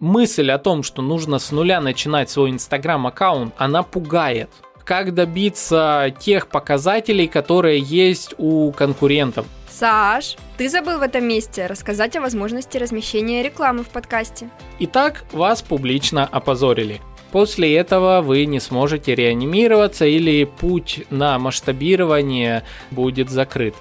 Мысль о том, что нужно с нуля начинать свой инстаграм-аккаунт, она пугает. Как добиться тех показателей, которые есть у конкурентов? Саш, ты забыл в этом месте рассказать о возможности размещения рекламы в подкасте. Итак, вас публично опозорили. После этого вы не сможете реанимироваться или путь на масштабирование будет закрыт.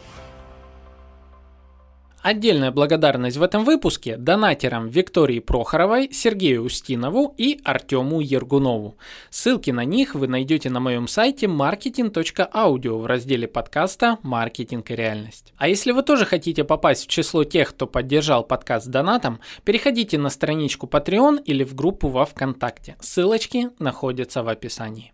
Отдельная благодарность в этом выпуске донатерам Виктории Прохоровой, Сергею Устинову и Артему Ергунову. Ссылки на них вы найдете на моем сайте marketing.audio в разделе подкаста «Маркетинг и реальность». А если вы тоже хотите попасть в число тех, кто поддержал подкаст донатом, переходите на страничку Patreon или в группу во Вконтакте. Ссылочки находятся в описании.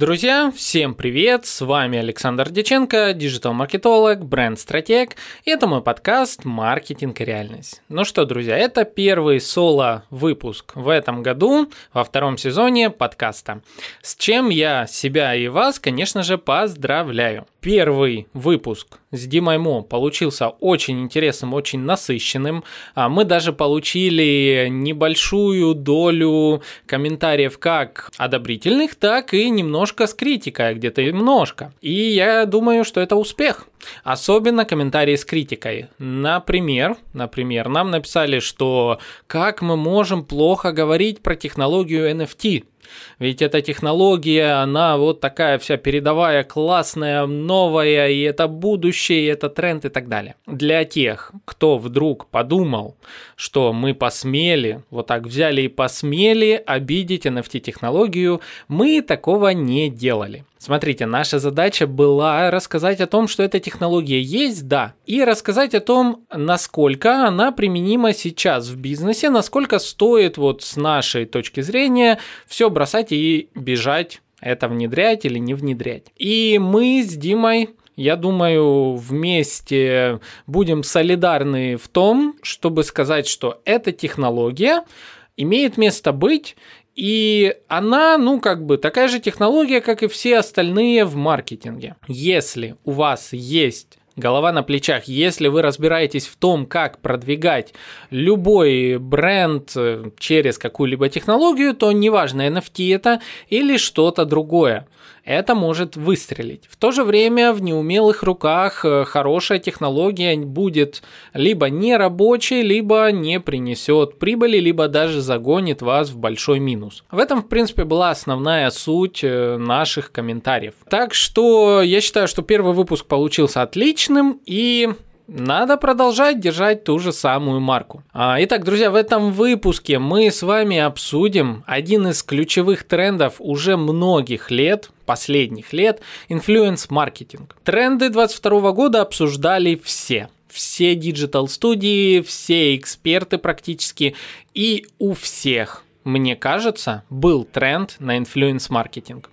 Друзья, всем привет! С вами Александр Деченко, диджитал-маркетолог, бренд-стратег, и это мой подкаст «Маркетинг и реальность». Ну что, друзья, это первый соло-выпуск в этом году, во втором сезоне подкаста, с чем я себя и вас, конечно же, поздравляю. Первый выпуск с Димой Мо получился очень интересным, очень насыщенным. А мы даже получили небольшую долю комментариев как одобрительных, так и немножко с критикой, где-то немножко. И я думаю, что это успех. Особенно комментарии с критикой. Например, например, нам написали, что как мы можем плохо говорить про технологию NFT. Ведь эта технология, она вот такая вся передовая, классная, новая, и это будущее, и это тренд и так далее. Для тех, кто вдруг подумал, что мы посмели, вот так взяли и посмели обидеть NFT-технологию, мы такого не делали. Смотрите, наша задача была рассказать о том, что эта технология есть, да, и рассказать о том, насколько она применима сейчас в бизнесе, насколько стоит вот с нашей точки зрения все бросать и бежать, это внедрять или не внедрять. И мы с Димой я думаю, вместе будем солидарны в том, чтобы сказать, что эта технология имеет место быть, и она, ну, как бы такая же технология, как и все остальные в маркетинге. Если у вас есть голова на плечах. Если вы разбираетесь в том, как продвигать любой бренд э, через какую-либо технологию, то неважно, NFT это или что-то другое это может выстрелить. В то же время в неумелых руках э, хорошая технология будет либо не рабочей, либо не принесет прибыли, либо даже загонит вас в большой минус. В этом, в принципе, была основная суть э, наших комментариев. Так что я считаю, что первый выпуск получился отличным и надо продолжать держать ту же самую марку. А, итак, друзья, в этом выпуске мы с вами обсудим один из ключевых трендов уже многих лет, последних лет, influence-маркетинг. Тренды 2022 года обсуждали все все digital-студии, все эксперты практически, и у всех, мне кажется, был тренд на influence-маркетинг.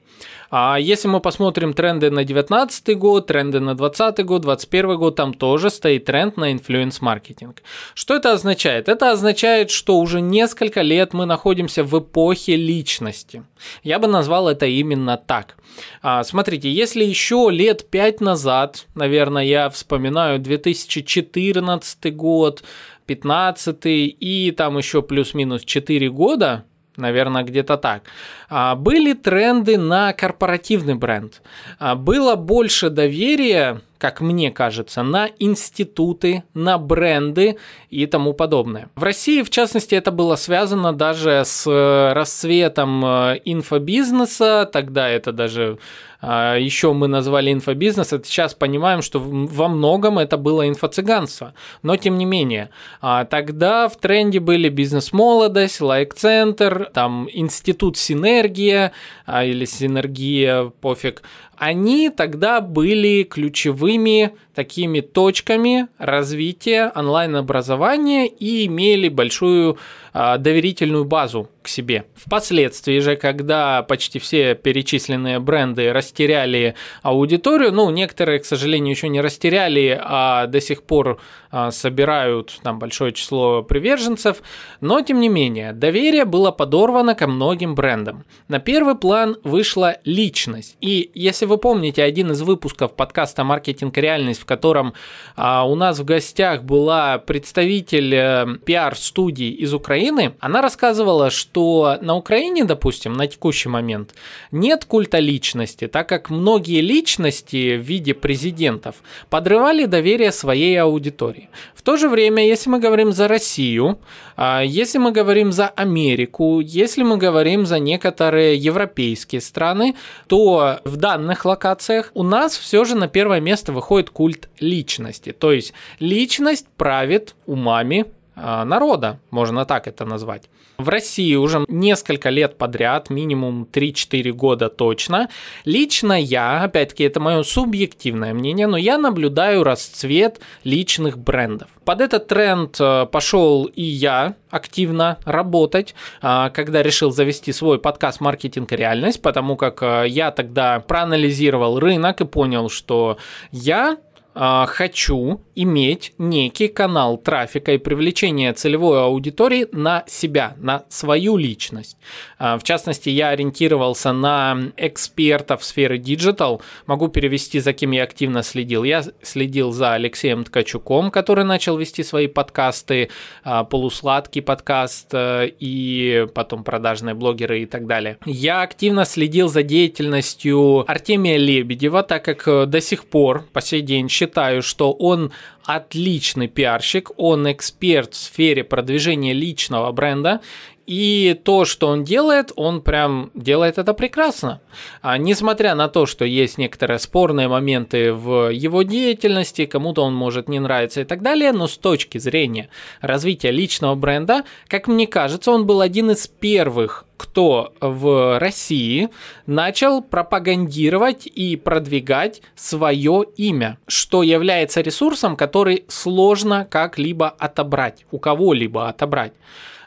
А если мы посмотрим тренды на 2019 год, тренды на 2020 год, 2021 год, там тоже стоит тренд на influence-маркетинг. Что это означает? Это означает, что уже несколько лет мы находимся в эпохе личности. Я бы назвал это именно так. А, смотрите, если еще лет 5 назад, наверное, я вспоминаю 2014 год, 15 и там еще плюс-минус 4 года, наверное, где-то так. А, были тренды на корпоративный бренд. А, было больше доверия как мне кажется, на институты, на бренды и тому подобное. В России, в частности, это было связано даже с э, расцветом э, инфобизнеса, тогда это даже а, еще мы назвали инфобизнес, это сейчас понимаем, что во многом это было инфо-цыганство. Но тем не менее, а, тогда в тренде были бизнес-молодость, лайк-центр, там институт синергия а, или синергия, пофиг, они тогда были ключевыми такими точками развития онлайн-образования и имели большую а, доверительную базу к себе. Впоследствии же, когда почти все перечисленные бренды растеряли аудиторию, ну, некоторые, к сожалению, еще не растеряли, а до сих пор а, собирают там большое число приверженцев, но тем не менее, доверие было подорвано ко многим брендам. На первый план вышла личность. И если вы помните один из выпусков подкаста «Маркетинг. Реальность», котором а, у нас в гостях была представитель э, пиар-студии из Украины, она рассказывала, что на Украине, допустим, на текущий момент нет культа личности, так как многие личности в виде президентов подрывали доверие своей аудитории. В то же время, если мы говорим за Россию, а, если мы говорим за Америку, если мы говорим за некоторые европейские страны, то в данных локациях у нас все же на первое место выходит культ личности. То есть личность правит умами а, народа, можно так это назвать. В России уже несколько лет подряд, минимум 3-4 года точно. Лично я, опять-таки, это мое субъективное мнение, но я наблюдаю расцвет личных брендов. Под этот тренд э, пошел и я активно работать, а, когда решил завести свой подкаст «Маркетинг и реальность», потому как э, я тогда проанализировал рынок и понял, что я а, хочу иметь некий канал трафика и привлечения целевой аудитории на себя, на свою личность. А, в частности, я ориентировался на экспертов сферы digital. Могу перевести, за кем я активно следил. Я следил за Алексеем Ткачуком, который начал вести свои подкасты, а, полусладкий подкаст э, и потом продажные блогеры и так далее. Я активно следил за деятельностью Артемия Лебедева, так как э, до сих пор, по сей день, считаю, считаю, что он отличный пиарщик, он эксперт в сфере продвижения личного бренда, и то, что он делает, он прям делает это прекрасно. А, несмотря на то, что есть некоторые спорные моменты в его деятельности, кому-то он может не нравиться и так далее, но с точки зрения развития личного бренда, как мне кажется, он был один из первых кто в России начал пропагандировать и продвигать свое имя, что является ресурсом, который сложно как-либо отобрать, у кого-либо отобрать.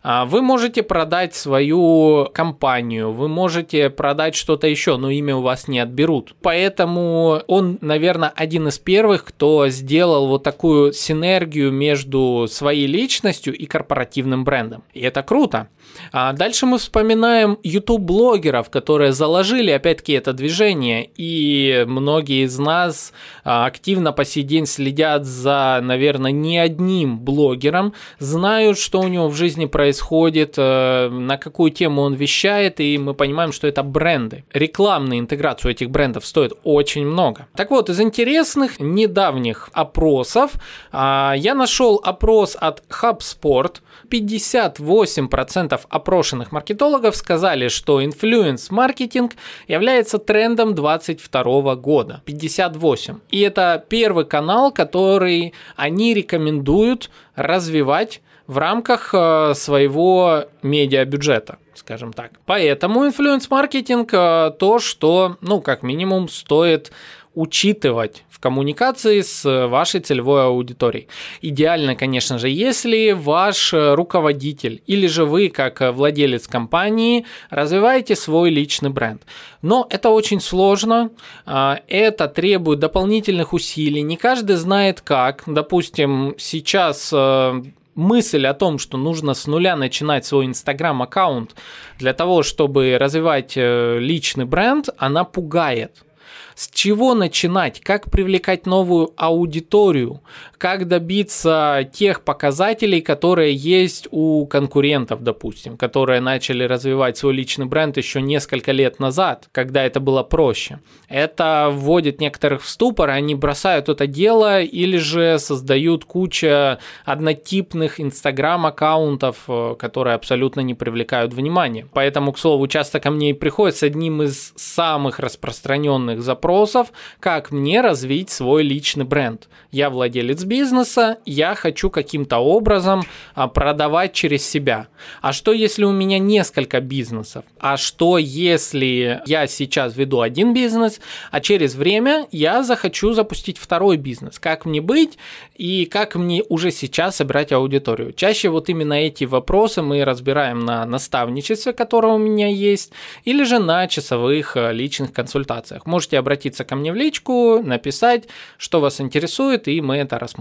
А, вы можете продать свою компанию, вы можете продать что-то еще, но имя у вас не отберут. Поэтому он, наверное, один из первых, кто сделал вот такую синергию между своей личностью и корпоративным брендом. И это круто. А дальше мы вспоминаем YouTube-блогеров, которые заложили, опять-таки, это движение, и многие из нас а, активно по сей день следят за, наверное, не одним блогером, знают, что у него в жизни происходит, э, на какую тему он вещает, и мы понимаем, что это бренды. Рекламная интеграция этих брендов стоит очень много. Так вот, из интересных недавних опросов а, я нашел опрос от HubSport. 58% опрошенных маркетологов сказали, что инфлюенс-маркетинг является трендом 2022 года. 58. И это первый канал, который они рекомендуют развивать в рамках э, своего медиабюджета, скажем так. Поэтому инфлюенс-маркетинг э, то, что, ну, как минимум, стоит учитывать в коммуникации с вашей целевой аудиторией. Идеально, конечно же, если ваш руководитель или же вы, как владелец компании, развиваете свой личный бренд. Но это очень сложно, а, это требует дополнительных усилий, не каждый знает как. Допустим, сейчас мысль о том, что нужно с нуля начинать свой инстаграм-аккаунт для того, чтобы развивать э, личный бренд, она пугает. С чего начинать, как привлекать новую аудиторию, как добиться тех показателей, которые есть у конкурентов, допустим, которые начали развивать свой личный бренд еще несколько лет назад, когда это было проще. Это вводит некоторых в ступор, они бросают это дело или же создают кучу однотипных инстаграм-аккаунтов, э, которые абсолютно не привлекают внимания. Поэтому, к слову, часто ко мне и приходит с одним из самых распространенных запросов, как мне развить свой личный бренд. Я владелец бизнеса, я хочу каким-то образом а, продавать через себя. А что если у меня несколько бизнесов? А что если я сейчас веду один бизнес, а через время я захочу запустить второй бизнес? Как мне быть и как мне уже сейчас собрать аудиторию? Чаще вот именно эти вопросы мы разбираем на наставничестве, которое у меня есть, или же на часовых э, личных консультациях. Можете обратиться ко мне в личку, написать, что вас интересует, и мы это рассмотрим.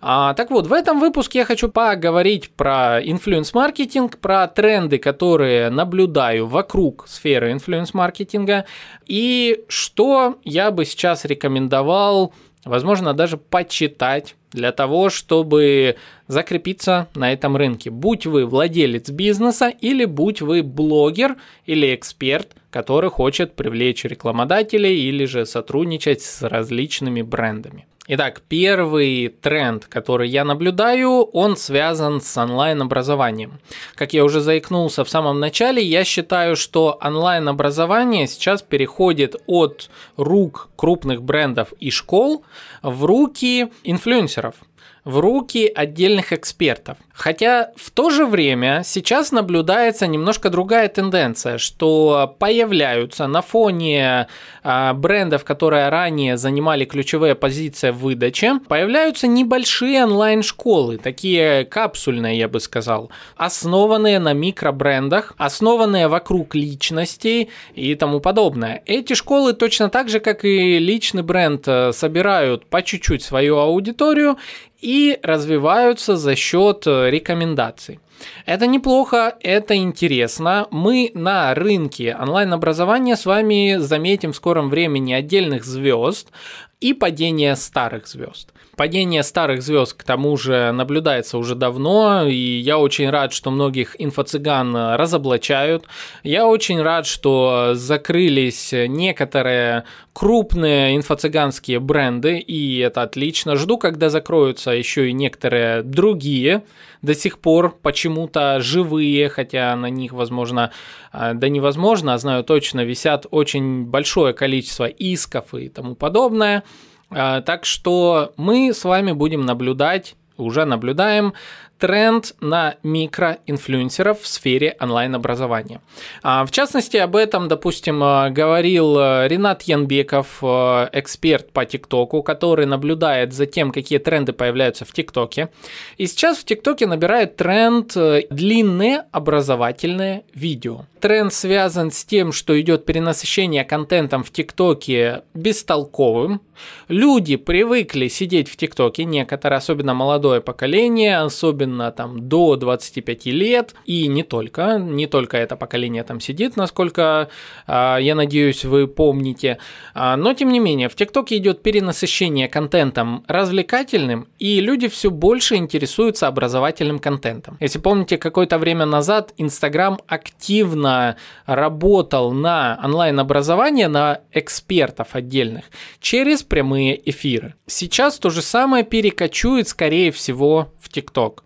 А, так вот, в этом выпуске я хочу поговорить про influence-маркетинг, про тренды, которые наблюдаю вокруг сферы influence-маркетинга, и что я бы сейчас рекомендовал, возможно, даже почитать для того, чтобы закрепиться на этом рынке. Будь вы владелец бизнеса или будь вы блогер или эксперт, который хочет привлечь рекламодателей или же сотрудничать с различными брендами. Итак, первый тренд, который я наблюдаю, он связан с онлайн-образованием. Как я уже заикнулся в самом начале, я считаю, что онлайн-образование сейчас переходит от рук крупных брендов и школ в руки инфлюенсеров в руки отдельных экспертов. Хотя в то же время сейчас наблюдается немножко другая тенденция, что появляются на фоне а, брендов, которые ранее занимали ключевые позиции в выдаче, появляются небольшие онлайн-школы, такие капсульные, я бы сказал, основанные на микробрендах, основанные вокруг личностей и тому подобное. Эти школы точно так же, как и личный бренд, э, собирают по чуть-чуть свою аудиторию и развиваются за счет э, рекомендаций. Это неплохо, это интересно. Мы на рынке онлайн-образования с вами заметим в скором времени отдельных звезд и падение старых звезд. Падение старых звезд, к тому же, наблюдается уже давно, и я очень рад, что многих инфо-цыган разоблачают. Я очень рад, что закрылись некоторые крупные инфо-цыганские бренды, и это отлично. Жду, когда закроются еще и некоторые другие, до сих пор почему-то живые, хотя на них, возможно, а, да невозможно, а знаю точно, висят очень большое количество исков и тому подобное. А, так что мы с вами будем наблюдать, уже наблюдаем тренд на микроинфлюенсеров в сфере онлайн-образования. А, в частности, об этом, допустим, а, говорил Ренат Янбеков, эксперт по ТикТоку, который наблюдает за тем, какие тренды появляются в ТикТоке. И сейчас в ТикТоке набирает тренд длинные образовательные видео тренд связан с тем, что идет перенасыщение контентом в ТикТоке бестолковым. Люди привыкли сидеть в ТикТоке, некоторые, особенно молодое поколение, особенно там до 25 лет, и не только, не только это поколение там сидит, насколько, а, я надеюсь, вы помните. А, но, тем не менее, в ТикТоке идет перенасыщение контентом развлекательным, и люди все больше интересуются образовательным контентом. Если помните, какое-то время назад Инстаграм активно работал на онлайн-образование, на экспертов отдельных, через прямые эфиры. Сейчас то же самое перекочует, скорее всего, в ТикТок.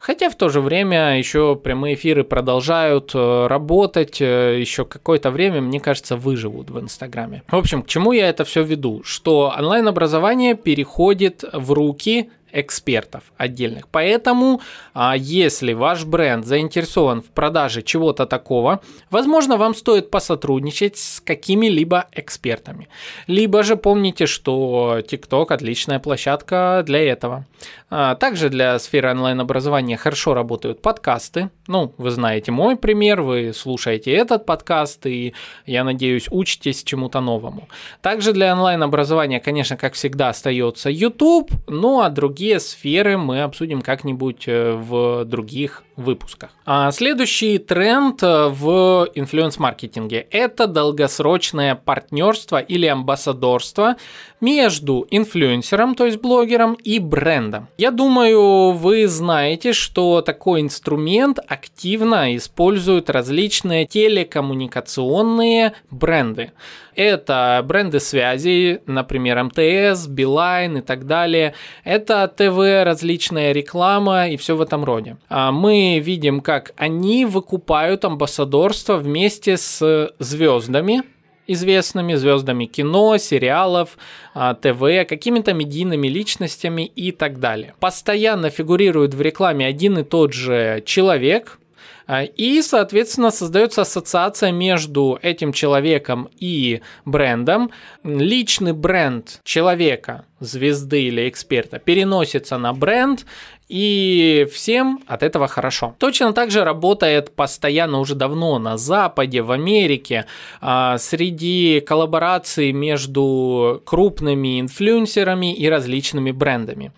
Хотя в то же время еще прямые эфиры продолжают э, работать, э, еще какое-то время, мне кажется, выживут в Инстаграме. В общем, к чему я это все веду? Что онлайн-образование переходит в руки экспертов отдельных. Поэтому, а, если ваш бренд заинтересован в продаже чего-то такого, возможно, вам стоит посотрудничать с какими-либо экспертами. Либо же помните, что TikTok отличная площадка для этого. А, также для сферы онлайн-образования хорошо работают подкасты. Ну, вы знаете мой пример, вы слушаете этот подкаст, и, я надеюсь, учитесь чему-то новому. Также для онлайн-образования, конечно, как всегда, остается YouTube, ну а другие сферы мы обсудим как-нибудь э, в других выпусках. А следующий тренд э, в инфлюенс-маркетинге – это долгосрочное партнерство или амбассадорство между инфлюенсером, то есть блогером, и брендом. Я думаю, вы знаете, что такой инструмент активно используют различные телекоммуникационные бренды. Это бренды связи, например, МТС, Билайн и так далее. Это ТВ, различная реклама и все в этом роде. А мы видим, как они выкупают амбассадорство вместе с звездами, известными звездами кино, сериалов, а, ТВ, какими-то медийными личностями и так далее. Постоянно фигурирует в рекламе один и тот же человек, а, и, соответственно, создается ассоциация между этим человеком и брендом. Личный бренд человека, звезды или эксперта переносится на бренд, и всем от этого хорошо. Точно так же работает постоянно уже давно на Западе, в Америке, а, среди коллабораций между крупными инфлюенсерами и различными брендами.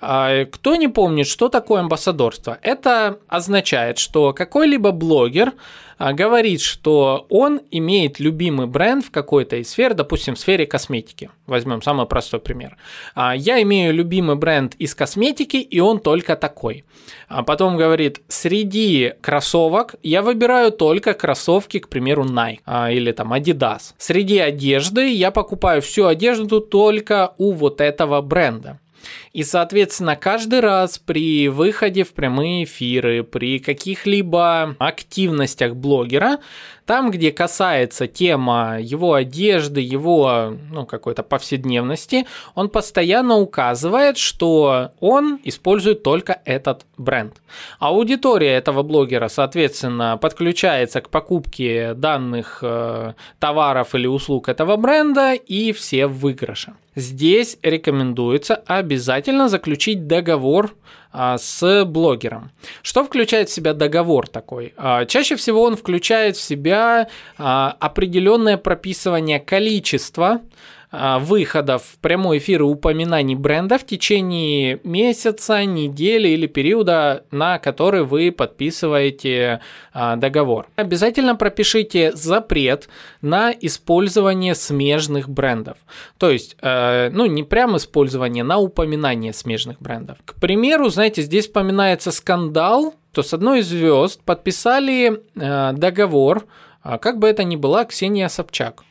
А, кто не помнит, что такое амбассадорство? Это означает, что какой-либо блогер а, говорит, что он имеет любимый бренд в какой-то из сфер, допустим, в сфере косметики. Возьмем самый простой пример. Я имею любимый бренд из косметики, и он только такой. А потом говорит, среди кроссовок я выбираю только кроссовки, к примеру, Nike или там Adidas. Среди одежды я покупаю всю одежду только у вот этого бренда. И, соответственно, каждый раз при выходе в прямые эфиры, при каких-либо активностях блогера, там, где касается тема его одежды, его ну, какой-то повседневности, он постоянно указывает, что он использует только этот бренд. Аудитория этого блогера, соответственно, подключается к покупке данных э, товаров или услуг этого бренда, и все в выигрыше. Здесь рекомендуется обязательно заключить договор с блогером. Что включает в себя договор такой? А, чаще всего он включает в себя а, определенное прописывание количества а, выходов в прямой эфир и упоминаний бренда в течение месяца, недели или периода, на который вы подписываете а, договор. Обязательно пропишите запрет на использование смежных брендов. То есть, э, ну, не прям использование, на упоминание смежных брендов. К примеру, знаете, здесь вспоминается скандал, то с одной из звезд подписали э, договор, как бы это ни была Ксения Собчак.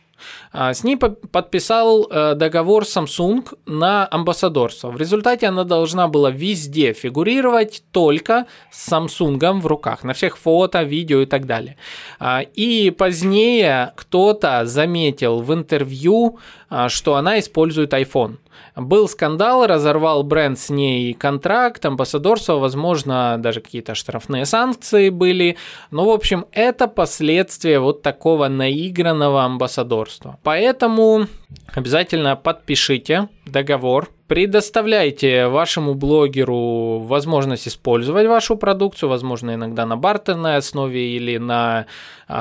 А, с ней подписал э, договор Samsung на амбассадорство. В результате она должна была везде фигурировать только с Samsung в руках, на всех фото, видео и так далее. А, и позднее кто-то заметил в интервью, а, что она использует iPhone. Был скандал, разорвал бренд с ней контракт, амбассадорство, возможно, даже какие-то штрафные санкции были. Но, в общем, это последствия вот такого наигранного амбассадорства. Поэтому обязательно подпишите договор Предоставляйте вашему блогеру возможность использовать вашу продукцию, возможно, иногда на бартерной основе или на э,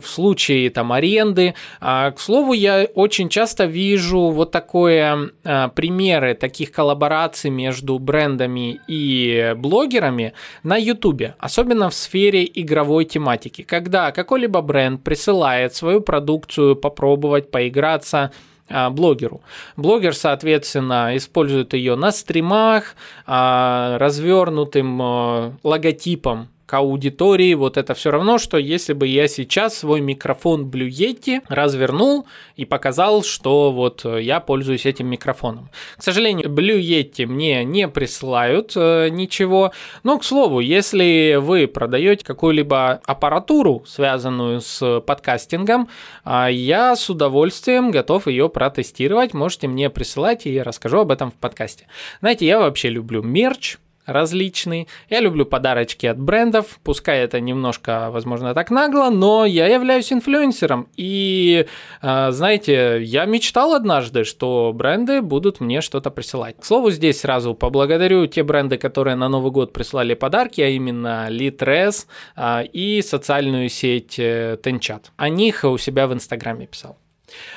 в случае там аренды. А, к слову, я очень часто вижу вот такое э, примеры таких коллабораций между брендами и блогерами на YouTube, особенно в сфере игровой тематики, когда какой-либо бренд присылает свою продукцию попробовать, поиграться блогеру. Блогер, соответственно, использует ее на стримах, а, развернутым а, логотипом к аудитории, вот это все равно, что если бы я сейчас свой микрофон Blue Yeti развернул и показал, что вот я пользуюсь этим микрофоном. К сожалению, Blue Yeti мне не присылают э, ничего, но, к слову, если вы продаете какую-либо аппаратуру, связанную с подкастингом, э, я с удовольствием готов ее протестировать, можете мне присылать, и я расскажу об этом в подкасте. Знаете, я вообще люблю мерч, различные. Я люблю подарочки от брендов, пускай это немножко, возможно, так нагло, но я являюсь инфлюенсером. И, э, знаете, я мечтал однажды, что бренды будут мне что-то присылать. К слову, здесь сразу поблагодарю те бренды, которые на Новый год прислали подарки, а именно Litres э, и социальную сеть Tenchat. О них у себя в Инстаграме писал.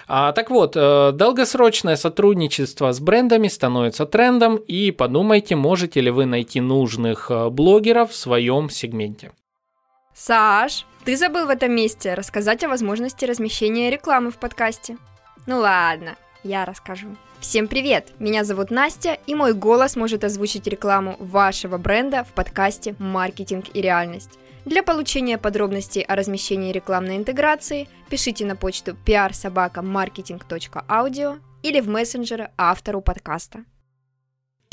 А, так вот, э, долгосрочное сотрудничество с брендами становится трендом, и подумайте, можете ли вы найти нужных э, блогеров в своем сегменте. Саш, ты забыл в этом месте рассказать о возможности размещения рекламы в подкасте. Ну ладно, я расскажу. Всем привет! Меня зовут Настя, и мой голос может озвучить рекламу вашего бренда в подкасте «Маркетинг и реальность». Для получения подробностей о размещении рекламной интеграции пишите на почту prsobaka.marketing.audio или в мессенджеры автору подкаста.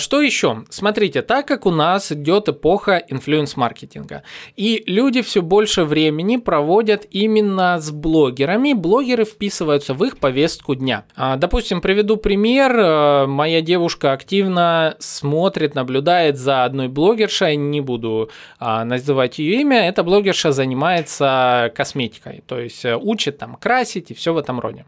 Что еще? Смотрите, так как у нас идет эпоха инфлюенс-маркетинга, и люди все больше времени проводят именно с блогерами, блогеры вписываются в их повестку дня. А, допустим, приведу пример. Э, моя девушка активно смотрит, наблюдает за одной блогершей, не буду а, называть ее имя. Эта блогерша занимается косметикой, то есть э, учит там красить и все в этом роде.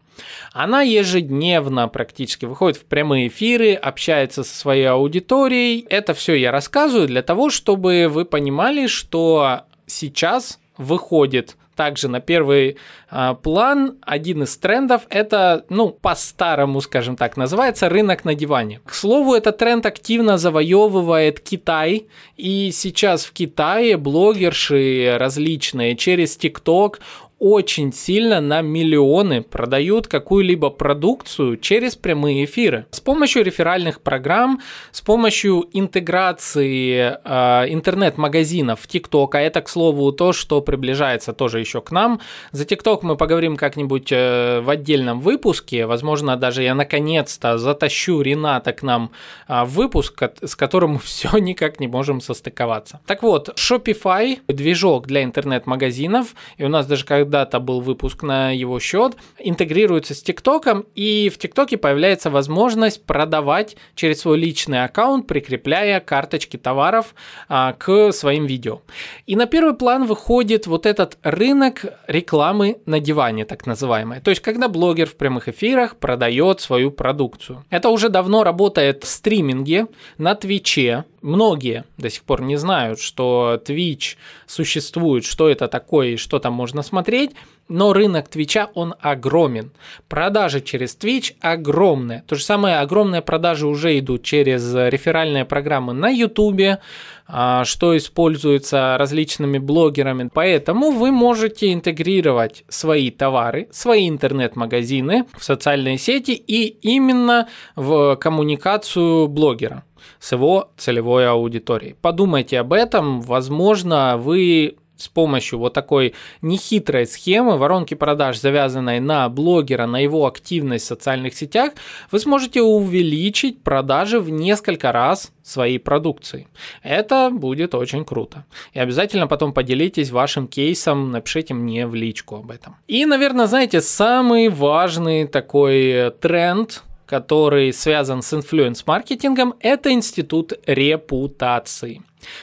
Она ежедневно практически выходит в прямые эфиры, общается со своей аудиторией, аудиторией. Это все я рассказываю для того, чтобы вы понимали, что сейчас выходит также на первый э, план один из трендов это, ну, по-старому, скажем так, называется рынок на диване. К слову, этот тренд активно завоевывает Китай, и сейчас в Китае блогерши различные через ТикТок очень сильно на миллионы продают какую-либо продукцию через прямые эфиры. С помощью реферальных программ, с помощью интеграции э, интернет-магазинов в TikTok, а это, к слову, то, что приближается тоже еще к нам. За TikTok мы поговорим как-нибудь э, в отдельном выпуске. Возможно, даже я наконец-то затащу Рената к нам э, в выпуск, с которым мы все никак не можем состыковаться. Так вот, Shopify, движок для интернет-магазинов, и у нас даже когда когда-то был выпуск на его счет, интегрируется с ТикТоком, и в ТикТоке появляется возможность продавать через свой личный аккаунт, прикрепляя карточки товаров а, к своим видео. И на первый план выходит вот этот рынок рекламы на диване, так называемый. То есть, когда блогер в прямых эфирах продает свою продукцию. Это уже давно работает в стриминге, на Твиче, многие до сих пор не знают, что Twitch существует, что это такое и что там можно смотреть, но рынок Твича, он огромен. Продажи через Twitch огромные. То же самое, огромные продажи уже идут через реферальные программы на YouTube, а, что используется различными блогерами. Поэтому вы можете интегрировать свои товары, свои интернет-магазины в социальные сети и именно в коммуникацию блогера с его целевой аудиторией. Подумайте об этом, возможно, вы с помощью вот такой нехитрой схемы воронки продаж, завязанной на блогера, на его активность в социальных сетях, вы сможете увеличить продажи в несколько раз своей продукции. Это будет очень круто. И обязательно потом поделитесь вашим кейсом, напишите мне в личку об этом. И, наверное, знаете, самый важный такой тренд – который связан с influence-маркетингом, это институт репутации.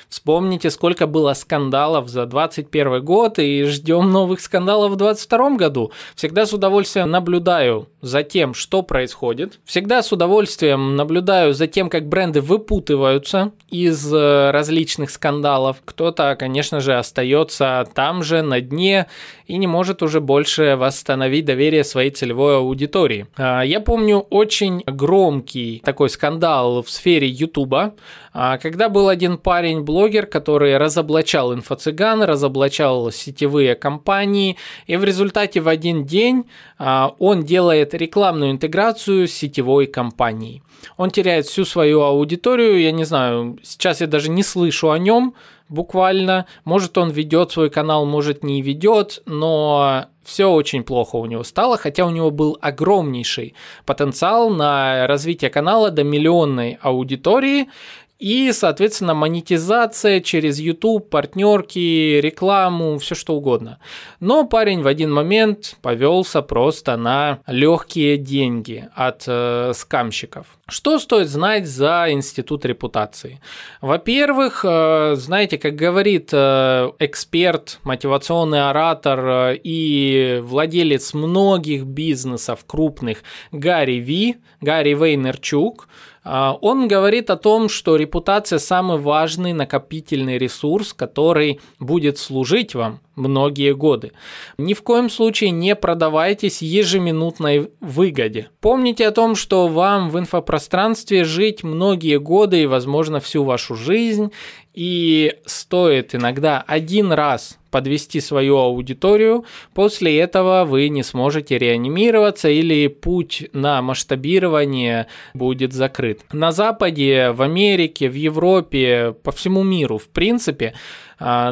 Вспомните, сколько было скандалов за 2021 год и ждем новых скандалов в 2022 году. Всегда с удовольствием наблюдаю за тем, что происходит. Всегда с удовольствием наблюдаю за тем, как бренды выпутываются из э, различных скандалов. Кто-то, конечно же, остается там же на дне и не может уже больше восстановить доверие своей целевой аудитории. А, я помню очень громкий такой скандал в сфере Ютуба, а, когда был один парень-блогер, который разоблачал инфо-цыган, разоблачал сетевые компании, и в результате в один день а, он делает рекламную интеграцию с сетевой компанией. Он теряет всю свою аудиторию, я не знаю, сейчас я даже не слышу о нем, буквально. Может, он ведет свой канал, может, не ведет, но все очень плохо у него стало, хотя у него был огромнейший потенциал на развитие канала до миллионной аудитории, и, соответственно, монетизация через YouTube, партнерки, рекламу, все что угодно. Но парень в один момент повелся просто на легкие деньги от э, скамщиков. Что стоит знать за институт репутации? Во-первых, э, знаете, как говорит э, эксперт, мотивационный оратор э, и владелец многих бизнесов крупных Гарри Ви, Гарри Вейнерчук, он говорит о том, что репутация самый важный накопительный ресурс, который будет служить вам многие годы. Ни в коем случае не продавайтесь ежеминутной выгоде. Помните о том, что вам в инфопространстве жить многие годы и, возможно, всю вашу жизнь, и стоит иногда один раз подвести свою аудиторию, после этого вы не сможете реанимироваться или путь на масштабирование будет закрыт. На Западе, в Америке, в Европе, по всему миру, в принципе,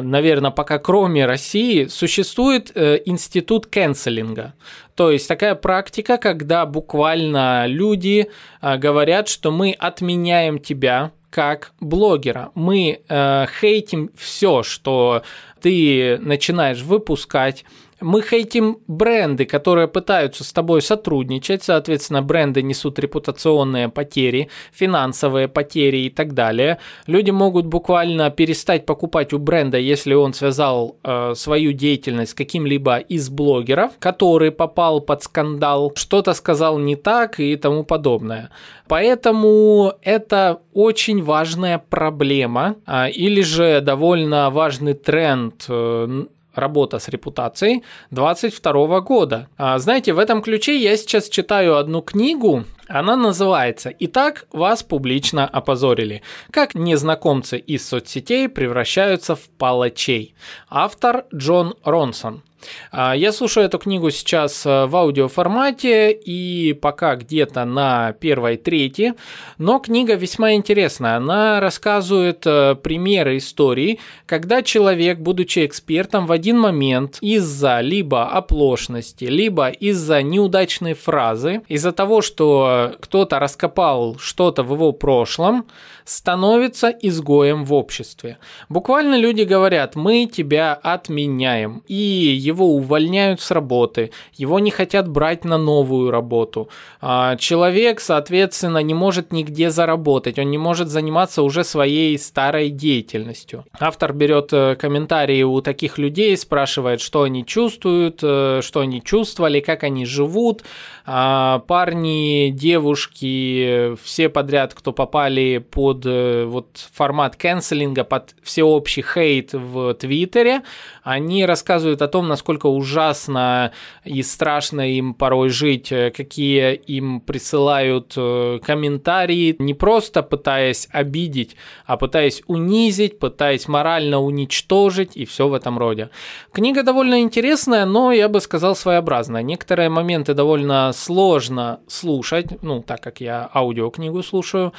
наверное, пока кроме России, существует э, институт кэнселинга. То есть такая практика, когда буквально люди а, говорят, что мы отменяем тебя, как блогера. Мы э, хейтим все, что ты начинаешь выпускать, мы хейтим бренды, которые пытаются с тобой сотрудничать, соответственно, бренды несут репутационные потери, финансовые потери и так далее. Люди могут буквально перестать покупать у бренда, если он связал э, свою деятельность с каким-либо из блогеров, который попал под скандал, что-то сказал не так и тому подобное. Поэтому это очень важная проблема а, или же довольно важный тренд э, работа с репутацией 22 года. А, знаете, в этом ключе я сейчас читаю одну книгу, она называется «Итак, вас публично опозорили. Как незнакомцы из соцсетей превращаются в палачей». Автор Джон Ронсон. А, я слушаю эту книгу сейчас э, в аудиоформате и пока где-то на первой трети, но книга весьма интересная. Она рассказывает э, примеры истории, когда человек, будучи экспертом, в один момент из-за либо оплошности, либо из-за неудачной фразы, из-за того, что кто-то раскопал что-то в его прошлом, становится изгоем в обществе. Буквально люди говорят, мы тебя отменяем, и его увольняют с работы, его не хотят брать на новую работу. А, человек, соответственно, не может нигде заработать, он не может заниматься уже своей старой деятельностью. Автор берет э, комментарии у таких людей, спрашивает, что они чувствуют, э, что они чувствовали, как они живут. А, парни, девушки, все подряд, кто попали под э, вот формат канцелинга, под всеобщий хейт в Твиттере, они рассказывают о том, насколько ужасно и страшно им порой жить, э, какие им присылают э, комментарии, не просто пытаясь обидеть, а пытаясь унизить, пытаясь морально уничтожить и все в этом роде. Книга довольно интересная, но я бы сказал своеобразная. Некоторые моменты довольно сложно слушать, ну, так как я аудиокнигу слушаю,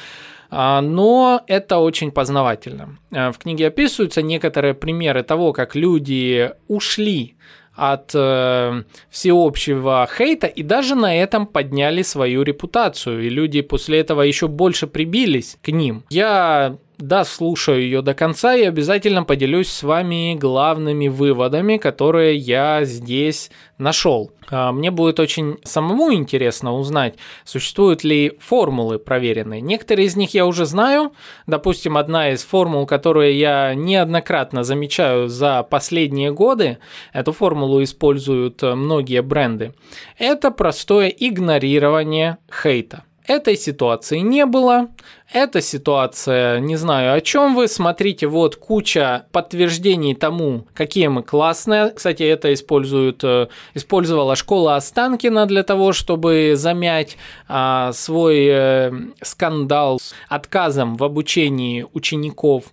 но это очень познавательно. А, в книге описываются некоторые примеры того, как люди ушли от э, всеобщего хейта и даже на этом подняли свою репутацию. И люди после этого еще больше прибились к ним. Я дослушаю ее до конца и обязательно поделюсь с вами главными выводами, которые я здесь нашел. А, мне будет очень самому интересно узнать, существуют ли формулы проверенные. Некоторые из них я уже знаю. Допустим, одна из формул, которую я неоднократно замечаю за последние годы, эту формулу используют многие бренды, это простое игнорирование хейта. Этой ситуации не было. Эта ситуация, не знаю, о чем вы. Смотрите, вот куча подтверждений тому, какие мы классные. Кстати, это используют, э, использовала школа Останкина для того, чтобы замять а, свой э, скандал с отказом в обучении учеников.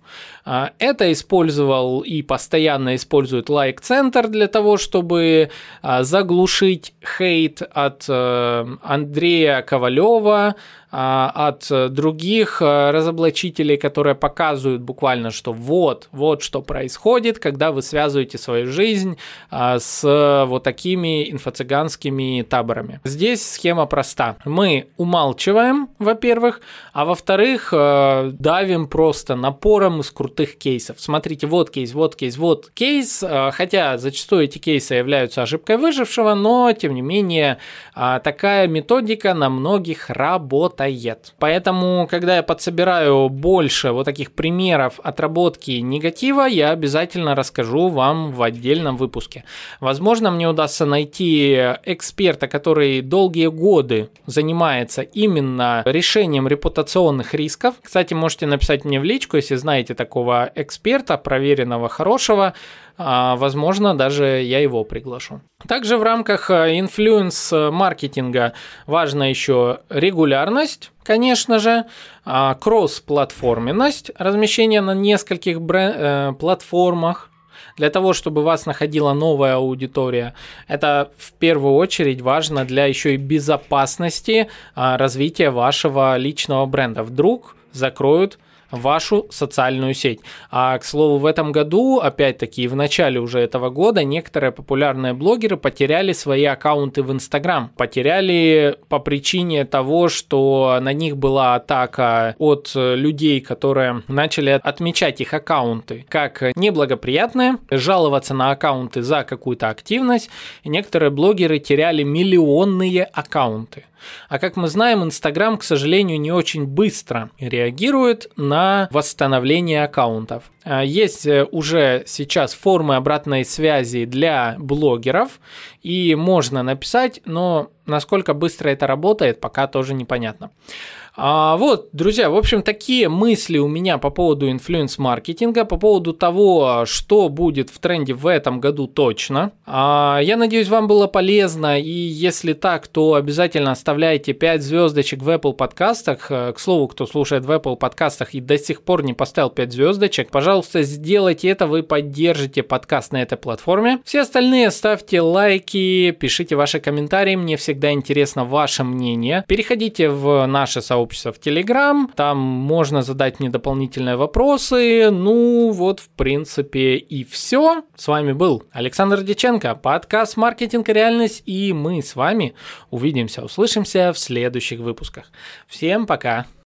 А, это использовал и постоянно использует лайк-центр для того, чтобы а, заглушить хейт от а, Андрея Ковалева, от других а, разоблачителей, которые показывают буквально, что вот, вот что происходит, когда вы связываете свою жизнь а, с вот такими инфо-цыганскими таборами. Здесь схема проста. Мы умалчиваем, во-первых, а во-вторых, давим просто напором из крутых кейсов. Смотрите, вот кейс, вот кейс, вот кейс, хотя зачастую эти кейсы являются ошибкой выжившего, но тем не менее такая методика на многих работает. Поэтому, когда я подсобираю больше вот таких примеров отработки негатива, я обязательно расскажу вам в отдельном выпуске. Возможно, мне удастся найти эксперта, который долгие годы занимается именно решением репутационных рисков. Кстати, можете написать мне в личку, если знаете такого эксперта, проверенного, хорошего. А, возможно, даже я его приглашу. Также в рамках э, инфлюенс-маркетинга важна еще регулярность, конечно же, а, кросс-платформенность, размещение на нескольких бренд, э, платформах, для того, чтобы вас находила новая аудитория. Это в первую очередь важно для еще и безопасности а, развития вашего личного бренда. Вдруг закроют вашу социальную сеть. А, к слову, в этом году, опять-таки, в начале уже этого года, некоторые популярные блогеры потеряли свои аккаунты в Инстаграм. Потеряли по причине того, что на них была атака от людей, которые начали отмечать их аккаунты как неблагоприятные, жаловаться на аккаунты за какую-то активность. И некоторые блогеры теряли миллионные аккаунты. А как мы знаем, Инстаграм, к сожалению, не очень быстро реагирует на восстановление аккаунтов. А, есть э, уже сейчас формы обратной связи для блогеров, и можно написать, но насколько быстро это работает, пока тоже непонятно. А, вот, друзья, в общем, такие мысли у меня по поводу инфлюенс-маркетинга, по поводу того, что будет в тренде в этом году точно. А, я надеюсь, вам было полезно, и если так, то обязательно оставляйте 5 звездочек в Apple подкастах. Э, к слову, кто слушает в Apple подкастах и до сих пор не поставил 5 звездочек, пожалуйста, сделайте это, вы поддержите подкаст на этой платформе. Все остальные ставьте лайки, пишите ваши комментарии, мне всегда интересно ваше мнение. Переходите в наше сообщество в Телеграм, там можно задать мне дополнительные вопросы. Ну, вот, в принципе, и все. С вами был Александр Деченко, подкаст «Маркетинг и реальность», и мы с вами увидимся, услышимся в следующих выпусках. Всем пока!